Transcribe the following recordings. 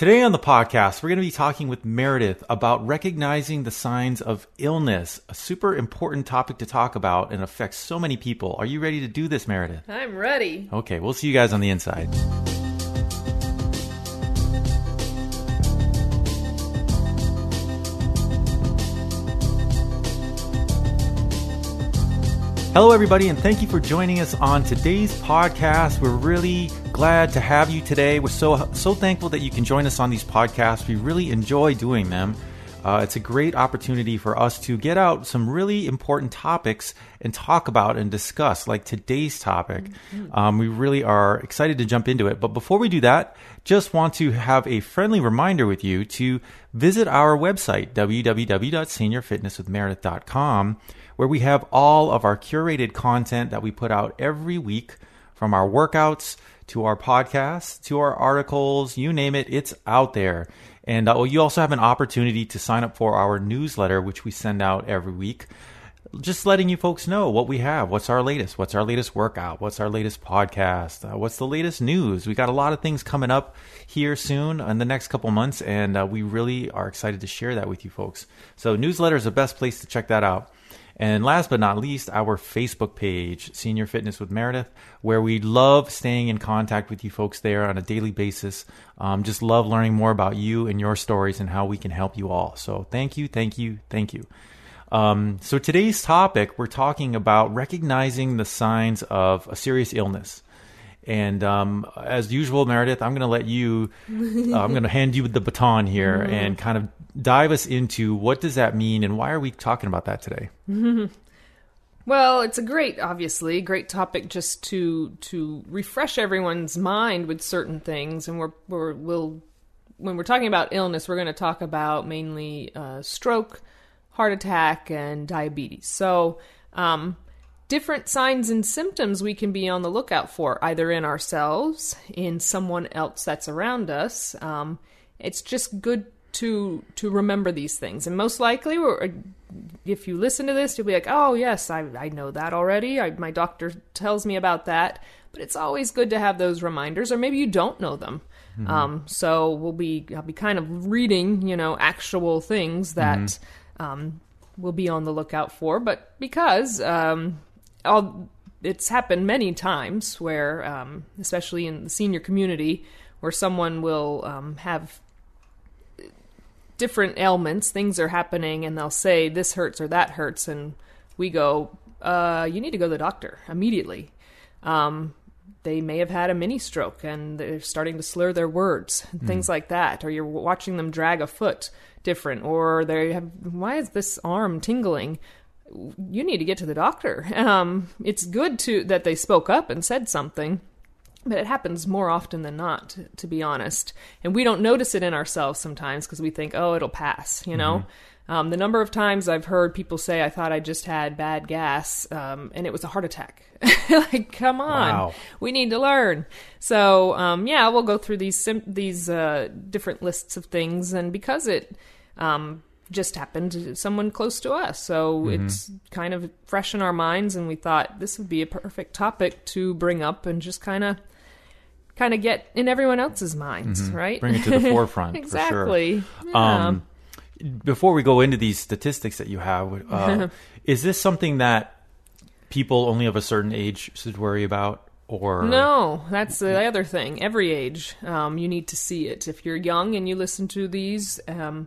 Today on the podcast, we're going to be talking with Meredith about recognizing the signs of illness, a super important topic to talk about and affects so many people. Are you ready to do this, Meredith? I'm ready. Okay, we'll see you guys on the inside. Hello, everybody, and thank you for joining us on today's podcast. We're really glad to have you today. We're so so thankful that you can join us on these podcasts. We really enjoy doing them. Uh, it's a great opportunity for us to get out some really important topics and talk about and discuss, like today's topic. Um, we really are excited to jump into it. But before we do that, just want to have a friendly reminder with you to visit our website, www.seniorfitnesswithmeredith.com, where we have all of our curated content that we put out every week from our workouts to our podcasts to our articles, you name it, it's out there. And uh, you also have an opportunity to sign up for our newsletter, which we send out every week. Just letting you folks know what we have. What's our latest? What's our latest workout? What's our latest podcast? Uh, what's the latest news? We got a lot of things coming up here soon in the next couple months, and uh, we really are excited to share that with you folks. So, newsletter is the best place to check that out. And last but not least, our Facebook page, Senior Fitness with Meredith, where we love staying in contact with you folks there on a daily basis. Um, just love learning more about you and your stories and how we can help you all. So thank you, thank you, thank you. Um, so today's topic, we're talking about recognizing the signs of a serious illness. And um, as usual, Meredith, I'm going to let you, uh, I'm going to hand you the baton here Mm-hmm. and kind of dive us into what does that mean and why are we talking about that today? Well, it's a great, obviously, great topic just to to refresh everyone's mind with certain things, and we're, we're we'll when we're talking about illness, we're going to talk about mainly uh, stroke, heart attack, and diabetes. So, um, different signs and symptoms we can be on the lookout for, either in ourselves, in someone else that's around us. Um, it's just good to to remember these things, and most likely, we're, if you listen to this, you'll be like, "Oh, yes, I I know that already. I, my doctor tells me about that." But it's always good to have those reminders, or maybe you don't know them. Um, so we'll be I'll be kind of reading, you know, actual things that um, we'll be on the lookout for. But because um, all it's happened many times where, um, especially in the senior community, where someone will um, have different ailments, things are happening, and they'll say this hurts or that hurts, and we go, uh, you need to go to the doctor immediately. Um, they may have had a mini stroke and they're starting to slur their words, things like that, or you're watching them drag a foot different, or they have, why is this arm tingling? You need to get to the doctor. Um, it's good to that they spoke up and said something, but it happens more often than not, to be honest. And we don't notice it in ourselves sometimes because we think, oh, it'll pass, you know? Um, the number of times I've heard people say, I thought I just had bad gas, um, and it was a heart attack. like, come on. Wow. We need to learn. So, um, yeah, we'll go through these sim- these uh, different lists of things, and because it um, just happened to someone close to us, so it's kind of fresh in our minds, and we thought this would be a perfect topic to bring up and just kind of kind of get in everyone else's minds, right? Bring it to the forefront. For sure. exactly. Yeah. Um, before we go into these statistics that you have, uh, is this something that people only of a certain age should worry about? Or No, that's the other thing. Every age, um, you need to see it. If you're young and you listen to these, um,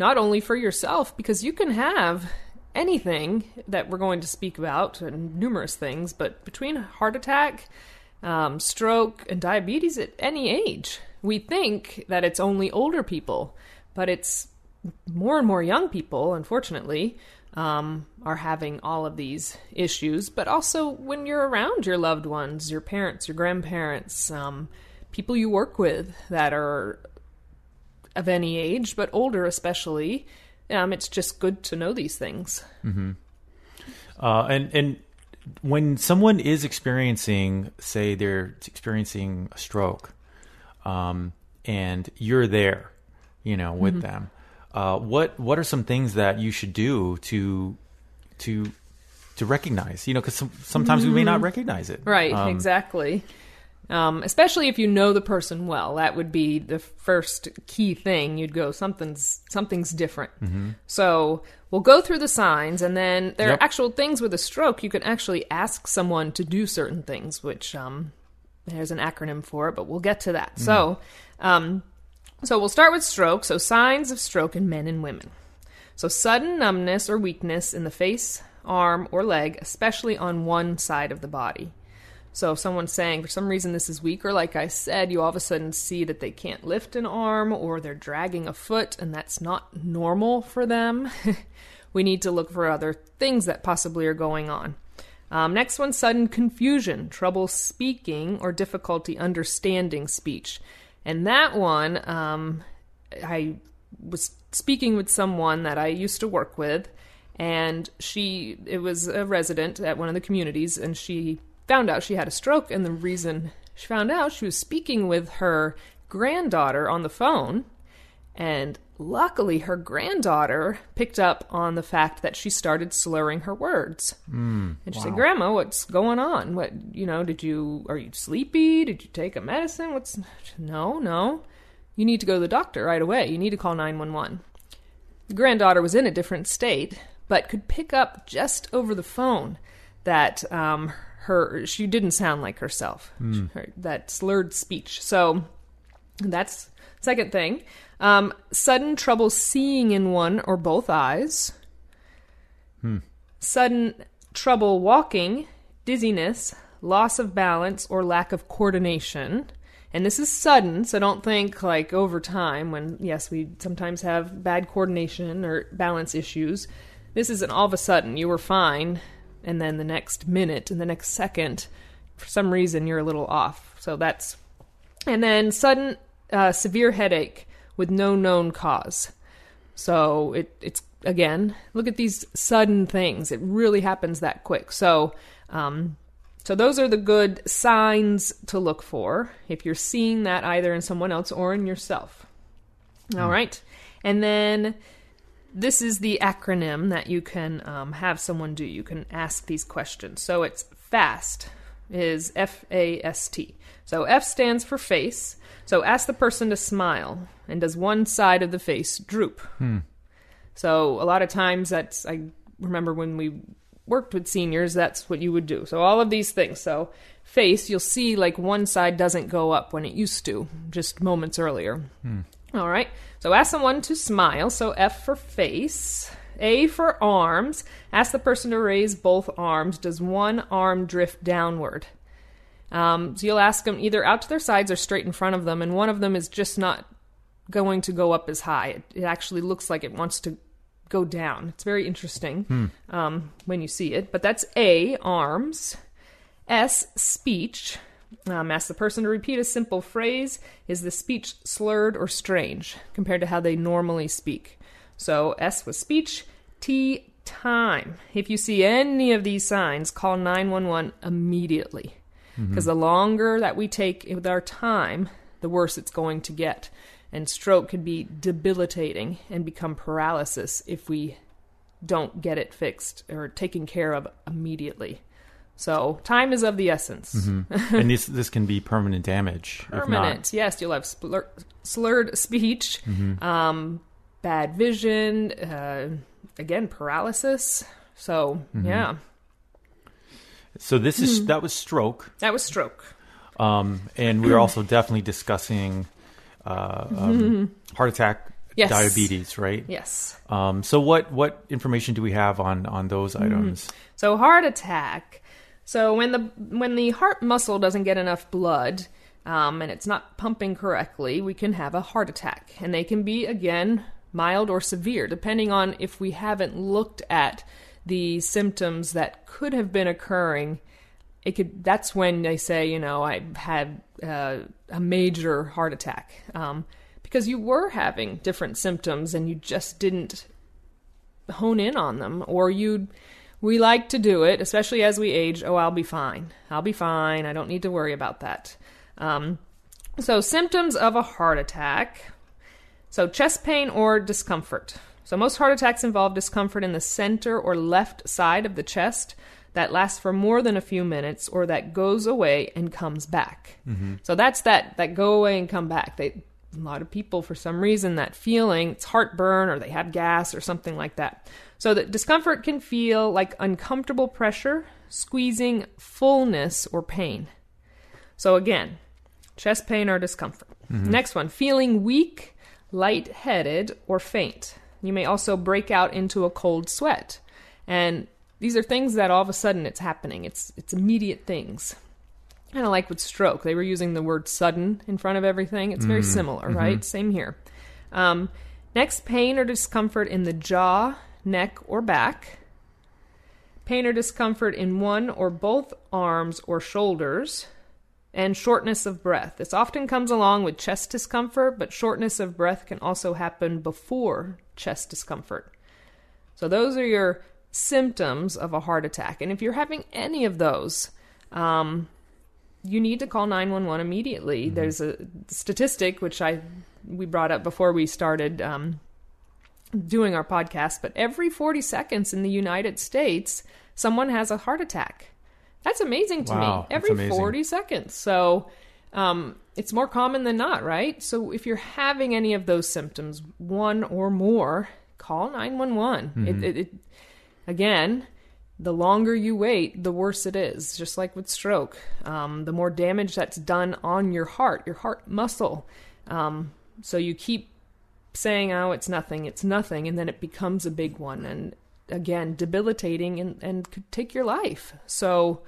not only for yourself, because you can have anything that we're going to speak about, and numerous things, but between heart attack, um, stroke, and diabetes at any age, we think that it's only older people, but it's more and more young people, unfortunately, um, are having all of these issues. But also when you're around your loved ones, your parents, your grandparents, um, people you work with that are of any age, but older especially, um, it's just good to know these things. Uh, and and when someone is experiencing, say, they're experiencing a stroke, um, and you're there, you know, with Mm-hmm. them, uh, what what are some things that you should do to to to recognize? You know, because some, sometimes we may not recognize it. Mm-hmm. Right, Um, exactly. Um, especially if you know the person well, that would be the first key thing. You'd go something's something's different. So we'll go through the signs, and then there Yep. are actual things with a stroke. You can actually ask someone to do certain things, which um, there's an acronym for it, but we'll get to that. So, um, so we'll start with stroke. So signs of stroke in men and women. So sudden numbness or weakness in the face, arm, or leg, especially on one side of the body. So if someone's saying for some reason this is weak, or like I said, you all of a sudden see that they can't lift an arm or they're dragging a foot and that's not normal for them, we need to look for other things that possibly are going on. Um, next one, sudden confusion, trouble speaking, or difficulty understanding speech. And that one, um, I was speaking with someone that I used to work with, and she, it was a resident at one of the communities, and she found out she had a stroke. And the reason she found out, she was speaking with her granddaughter on the phone, and luckily her granddaughter picked up on the fact that she started slurring her words. And she said, "Grandma, what's going on? What you know? Did you are you sleepy? Did you take a medicine? What's no, no. You need to go to the doctor right away. You need to call nine one one." The granddaughter was in a different state, but could pick up just over the phone that um, her she didn't sound like herself. Her, that slurred speech. So that's second thing. Um, sudden trouble seeing in one or both eyes. hmm. Sudden trouble walking, dizziness, loss of balance, or lack of coordination. And this is sudden, so don't think like over time when, yes, we sometimes have bad coordination or balance issues. This isn't all of a sudden, you were fine, and then the next minute and the next second, for some reason, you're a little off. So that's. And then sudden uh, severe headache with no known cause. So it, it's again, look at these sudden things. It really happens that quick. So, um, so those are the good signs to look for if you're seeing that either in someone else or in yourself. All right, and then this is the acronym that you can um, have someone do. You can ask these questions. So it's FAST is F A S T. So F stands for face. So ask the person to smile. And does one side of the face droop? So a lot of times that's I remember when we worked with seniors, that's what you would do. So all of these things. So face, you'll see like one side doesn't go up when it used to, just moments earlier. All right. So ask someone to smile. So F for face. A for arms. Ask the person to raise both arms. Does one arm drift downward? Um, so you'll ask them either out to their sides or straight in front of them, and one of them is just not going to go up as high. It, it actually looks like it wants to go down. It's very interesting um, when you see it. But that's A, arms. S, speech. Um, ask the person to repeat a simple phrase. Is the speech slurred or strange compared to how they normally speak? So S was speech. T, time. If you see any of these signs, call 911 immediately. Because the longer that we take with our time, the worse it's going to get. And stroke can be debilitating and become paralysis if we don't get it fixed or taken care of immediately. So time is of the essence. and this this can be permanent damage. Permanent. Yes, you'll have slur- slurred speech, um, bad vision, uh, again, paralysis. So, yeah, So this Hmm. is that was stroke, that was stroke. um, and we're also definitely discussing uh, um, heart attack, Yes. diabetes, right? Yes. Um, so what what information do we have on on those Mm-hmm. items? So heart attack. So when the when the heart muscle doesn't get enough blood um, and it's not pumping correctly, we can have a heart attack, and they can be again mild or severe depending on if we haven't looked at the symptoms that could have been occurring. It could. That's when they say, you know, I had uh, a major heart attack um, because you were having different symptoms and you just didn't hone in on them or you we like to do it especially as we age. Oh i'll be fine. I'll be fine. I don't need to worry about that. Um, so symptoms of a heart attack. So chest pain or discomfort. So most heart attacks involve discomfort in the center or left side of the chest that lasts for more than a few minutes or that goes away and comes back. So that's that that go away and come back. They a lot of people for some reason that feeling it's heartburn or they have gas or something like that. So that discomfort can feel like uncomfortable pressure, squeezing, fullness or pain. So again, chest pain or discomfort. Mm-hmm. Next one, feeling weak, lightheaded, or faint. You may also break out into a cold sweat. And these are things that all of a sudden it's happening. It's it's immediate things. Kind of like with stroke. They were using the word sudden in front of everything. It's very mm-hmm. similar, right? Mm-hmm. Same here. Um, next, pain or discomfort in the jaw, neck, or back. Pain or discomfort in one or both arms or shoulders and shortness of breath. This often comes along with chest discomfort, but shortness of breath can also happen before chest discomfort. So, those are your symptoms of a heart attack. And if you're having any of those, um, you need to call 911 immediately. There's a statistic which I we brought up before we started um, doing our podcast, but every 40 seconds in the United States, someone has a heart attack. That's amazing to Wow, me. Every 40 seconds. So um, it's more common than not, right? So if you're having any of those symptoms, one or more, call 911. Mm-hmm. It, it, it, again, the longer you wait, the worse it is. Just like with stroke, um, the more damage that's done on your heart, your heart muscle. Um, so you keep saying, "Oh, it's nothing, it's nothing," and then it becomes a big one, and again, debilitating and and could take your life. So.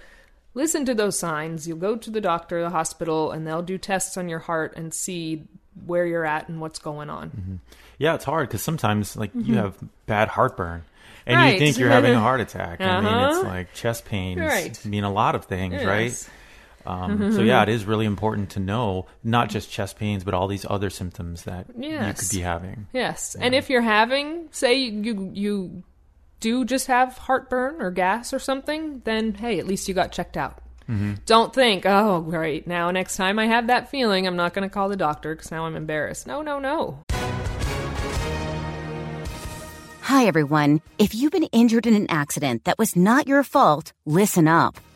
Listen to those signs. You'll go to the doctor, the hospital, and they'll do tests on your heart and see where you're at and what's going on. Yeah, it's hard because sometimes like you have bad heartburn, and Mm-hmm. Right. you think you're having a heart attack. I mean, it's Uh-huh. like chest pains Right. mean a lot of things, right? Yes. Um, so yeah, it is really important to know not just chest pains, but all these other symptoms that you could be having. Yes, and if you're having, say you you do just have heartburn or gas or something, then hey, at least you got checked out. Don't think, oh, great, now next time I have that feeling, I'm not going to call the doctor because now I'm embarrassed. No, no, no. Hi, everyone. If you've been injured in an accident that was not your fault, listen up.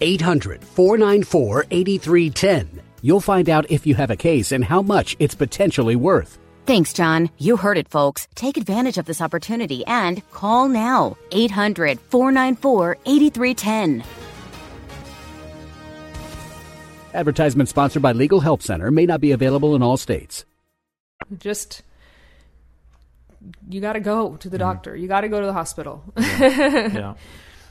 800 494 8310. You'll find out if you have a case and how much it's potentially worth. Thanks, John. You heard it, folks. Take advantage of this opportunity and call now 800 494 8310. Advertisement sponsored by Legal Help Center may not be available in all states. Just you got to go to the mm-hmm. doctor. You got to go to the hospital. yeah.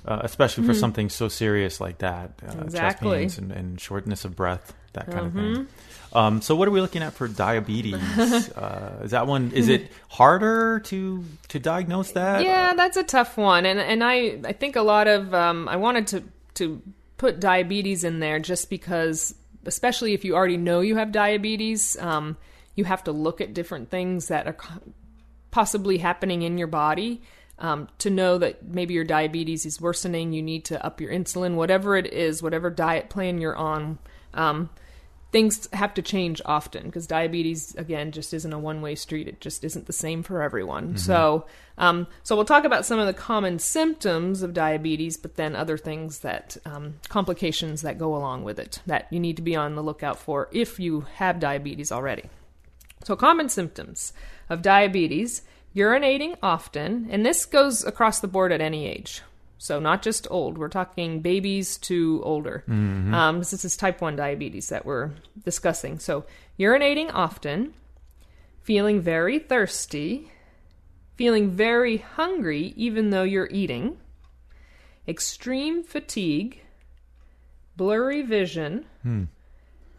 Uh, especially for something so serious like that, uh, chest Mm-hmm. Exactly. Mm-hmm. pains and, and shortness of breath, that kind of thing. Um, so, what are we looking at for diabetes? uh, is that one? Is it harder to to diagnose that? Yeah, that's a tough one, and and I I think a lot of um, I wanted to to put diabetes in there just because, especially if you already know you have diabetes, um, you have to look at different things that are possibly happening in your body. Um, to know that maybe your diabetes is worsening, you need to up your insulin, whatever it is, whatever diet plan you're on. Um, things have to change often because diabetes again just isn't a one-way street. It just isn't the same for everyone. So um, so we'll talk about some of the common symptoms of diabetes but then other things that um, complications that go along with it that you need to be on the lookout for if you have diabetes already. So common symptoms of diabetes urinating often and this goes across the board at any age so not just old. We're talking babies to older. Um, this is type one diabetes that we're discussing. So urinating often, feeling very thirsty, feeling very hungry even though you're eating, extreme fatigue, blurry vision,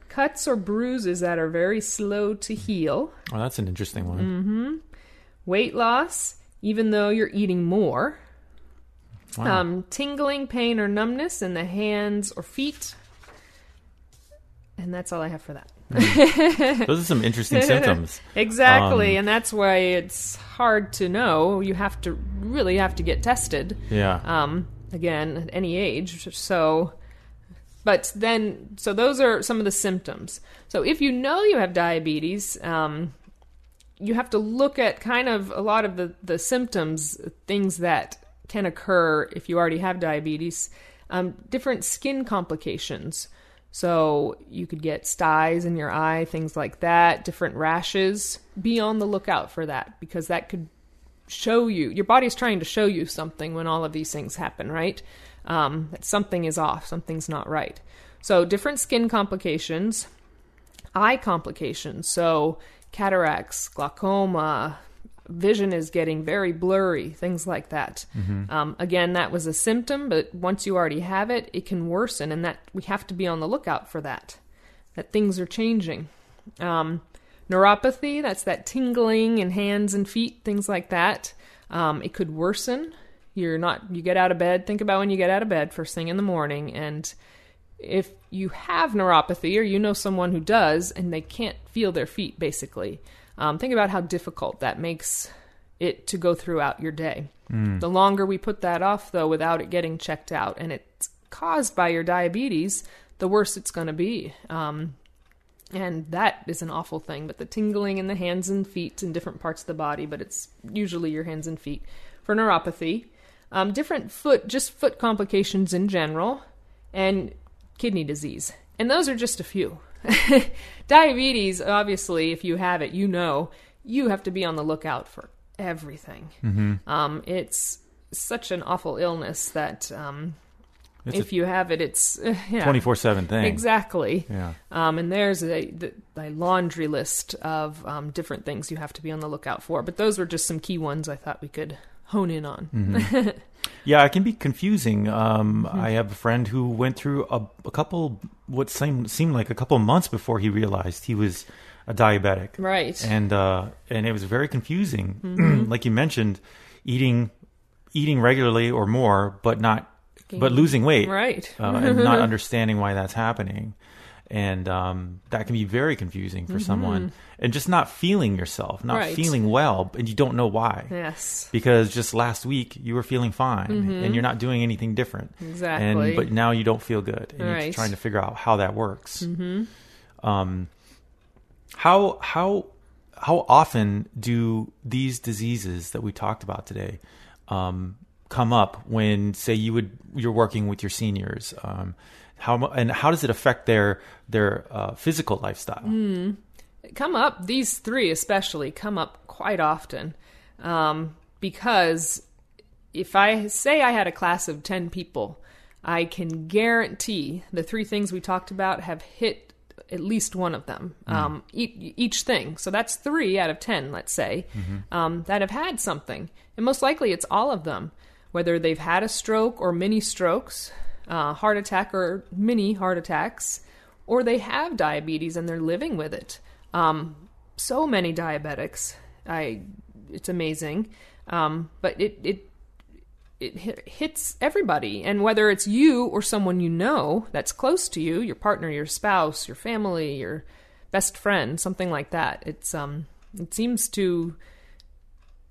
cuts or bruises that are very slow to heal, Oh, that's an interesting one. Mm-hmm. Weight loss even though you're eating more. Wow. Um, tingling, pain, or numbness in the hands or feet. And that's all I have for that. Those are some interesting symptoms. Exactly, Um, and that's why it's hard to know. You have to really have to get tested. Yeah. Um, again, at any age. So, but then, so those are some of the symptoms. So if you know you have diabetes, um, you have to look at kind of a lot of the, the symptoms, things that can occur if you already have diabetes, um, different skin complications. So you could get styes in your eye, things like that, different rashes. Be on the lookout for that because that could show you your body's trying to show you something when all of these things happen, right? Um, that something is off, something's not right. So different skin complications, eye complications. So cataracts, glaucoma, vision is getting very blurry, things like that. Um, again, that was a symptom, but once you already have it, it can worsen, and that we have to be on the lookout for that. That things are changing. Um, neuropathy, that's that tingling in hands and feet, things like that. Um, it could worsen. You're not, you get out of bed, think about when you get out of bed first thing in the morning, and if you have neuropathy or you know someone who does and they can't feel their feet basically um, think about how difficult that makes it to go throughout your day. The longer we put that off though without it getting checked out and it's caused by your diabetes the worse it's going to be. Um, and that is an awful thing but the tingling in the hands and feet in different parts of the body but it's usually your hands and feet for neuropathy. Um, different foot just foot complications in general. And kidney disease. And those are just a few. Diabetes, obviously, if you have it, you know you have to be on the lookout for everything. Um, it's such an awful illness that um, if you have it, it's Twenty four seven thing. Exactly. Yeah. Um, and there's a, a laundry list of um, different things you have to be on the lookout for. But those were just some key ones I thought we could hone in on. Mm-hmm. Yeah, it can be confusing. Um, Mm-hmm. I have a friend who went through a, a couple, what seemed seemed like a couple months before he realized he was a diabetic. Right. and uh, and it was very confusing. Mm-hmm. like you mentioned, eating eating regularly or more, but not but losing weight, Right. Uh, and not understanding why that's happening, and um, that can be very confusing for someone, and just not feeling yourself, not Mm-hmm. Right. feeling well, and you don't know why. yes. Because just last week you were feeling fine, and you're not doing anything different. Mm-hmm. Exactly. And but now you don't feel good, and you're trying to figure out how that works. Mm-hmm. Um, how how how often do these diseases that we talked about today um, come up when, say, you would you're working with your seniors? Um, how and how does it affect their their uh, physical lifestyle? come up these three especially come up quite often. Um, because if i say i had a class of 10 people i can guarantee the three things we talked about have hit at least one of them. Um, each, each thing. So that's three out of 10 let's say um, that have had something. And most likely it's all of them whether they've had a stroke or mini strokes uh, heart attack or mini heart attacks or they have diabetes and they're living with it. Um, so many diabetics, I it's amazing, um, but it it it hits everybody, and whether it's you or someone you know that's close to you, your partner, your spouse, your family, your best friend, something like that. It's um it seems to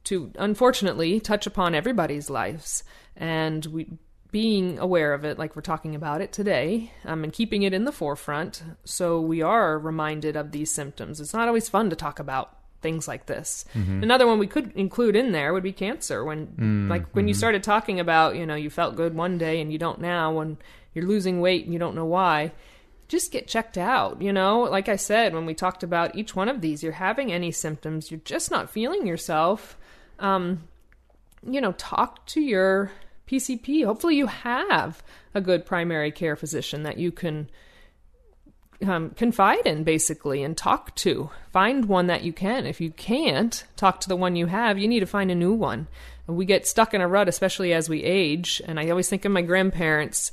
to unfortunately touch upon everybody's lives and we being aware of it like we're talking about it today um, and keeping it in the forefront so we are reminded of these symptoms it's not always fun to talk about things like this another one we could include in there would be cancer when like when you started talking about you know you felt good one day and you don't now when you're losing weight and you don't know why just get checked out. You know, like I said, when we talked about each one of these, you're having any symptoms, you're just not feeling yourself. Um, you know, talk to your PCP. Hopefully, you have a good primary care physician that you can um, confide in, basically, and talk to. Find one that you can. If you can't talk to the one you have, you need to find a new one. We get stuck in a rut, especially as we age. And I always think of my grandparents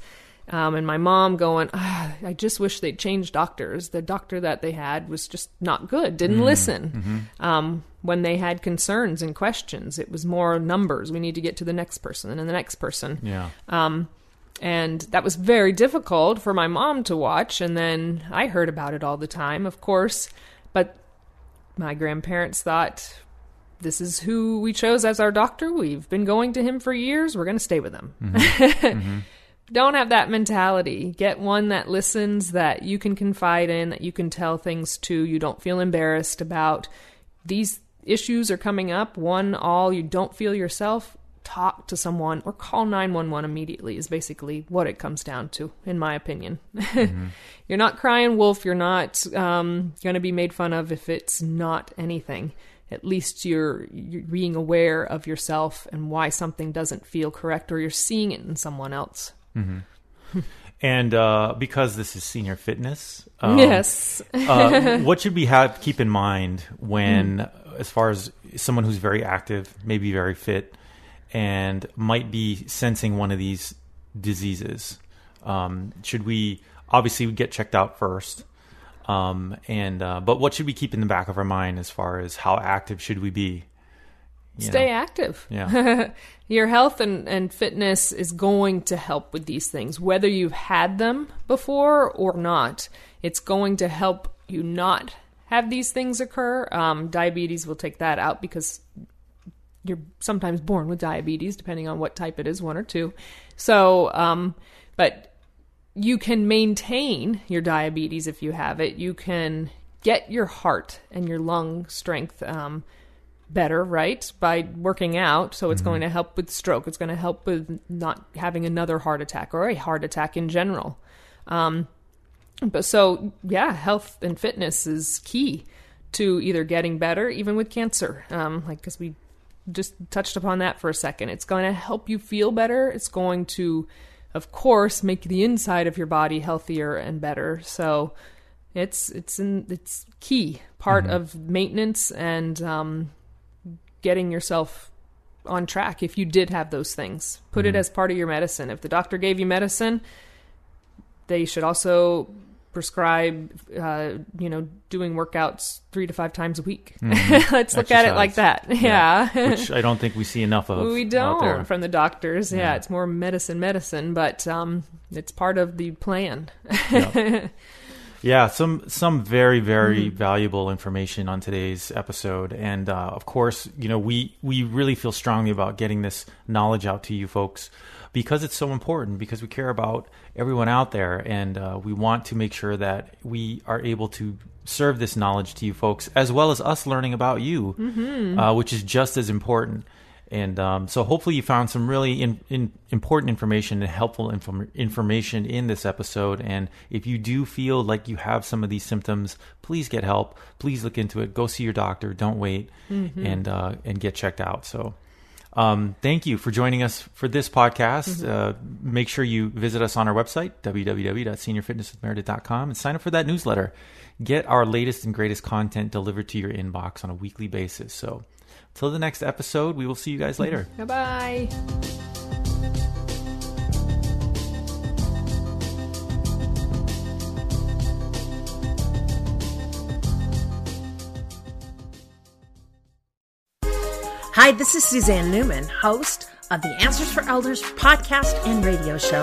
um, and my mom going, ah, I just wish they'd change doctors. The doctor that they had was just not good, didn't listen. Um, when they had concerns and questions. It was more numbers. We need to get to the next person and the next person. Yeah. Um, and that was very difficult for my mom to watch. And then I heard about it all the time, of course. But my grandparents thought this is who we chose as our doctor. We've been going to him for years. We're going to stay with him. Mm-hmm. Don't have that mentality. Get one that listens, that you can confide in, that you can tell things to. You don't feel embarrassed about these issues are coming up. One, all, you don't feel yourself. Talk to someone or call 911 immediately is basically what it comes down to, in my opinion. you're not crying wolf. You're not um, going to be made fun of if it's not anything at least you're, you're being aware of yourself and why something doesn't feel correct or you're seeing it in someone else. And uh, because this is senior fitness, um, yes. uh, what should we have keep in mind when, as far as someone who's very active, maybe very fit, and might be sensing one of these diseases? Um, should we obviously get checked out first? Um, and uh, but what should we keep in the back of our mind as far as how active should we be? Stay know? active. Yeah. Your health and, and fitness is going to help with these things, whether you've had them before or not. It's going to help you not have these things occur. Um, diabetes will take that out because you're sometimes born with diabetes, depending on what type it is, one or two. So, um, but you can maintain your diabetes if you have it. You can get your heart and your lung strength um, better, right, by working out. So it's going to help with stroke. It's going to help with not having another heart attack or a heart attack in general. Um, but so, yeah, health and fitness is key to either getting better, even with cancer. Um, like, because we just touched upon that for a second. It's going to help you feel better. It's going to, of course, make the inside of your body healthier and better. So, it's it's in, it's key part of maintenance and um, getting yourself on track. If you did have those things, put it as part of your medicine. If the doctor gave you medicine, they should also prescribe uh, you know doing workouts three to five times a week. Let's look at it like that. Yeah, Which I don't think we see enough of. we don't from the doctors. Yeah, it's more medicine medicine but um, it's part of the plan Yeah, some some very very Mm-hmm. valuable information on today's episode, and uh, of course, you know we we really feel strongly about getting this knowledge out to you folks because it's so important because we care about everyone out there, and uh, we want to make sure that we are able to serve this knowledge to you folks as well as us learning about you, Mm-hmm. uh, which is just as important. And um, so, hopefully, you found some really in, in, important information and helpful inform- information in this episode. And if you do feel like you have some of these symptoms, please get help. Please look into it. Go see your doctor. Don't wait, and uh, and get checked out. So, um, thank you for joining us for this podcast. Uh, make sure you visit us on our website, www.seniorfitnesswithmeredith.com, and sign up for that newsletter. Get our latest and greatest content delivered to your inbox on a weekly basis. So, till the next episode, we will see you guys later. bye bye Hi, this is Suzanne Newman, host of the Answers for Elders podcast and radio show.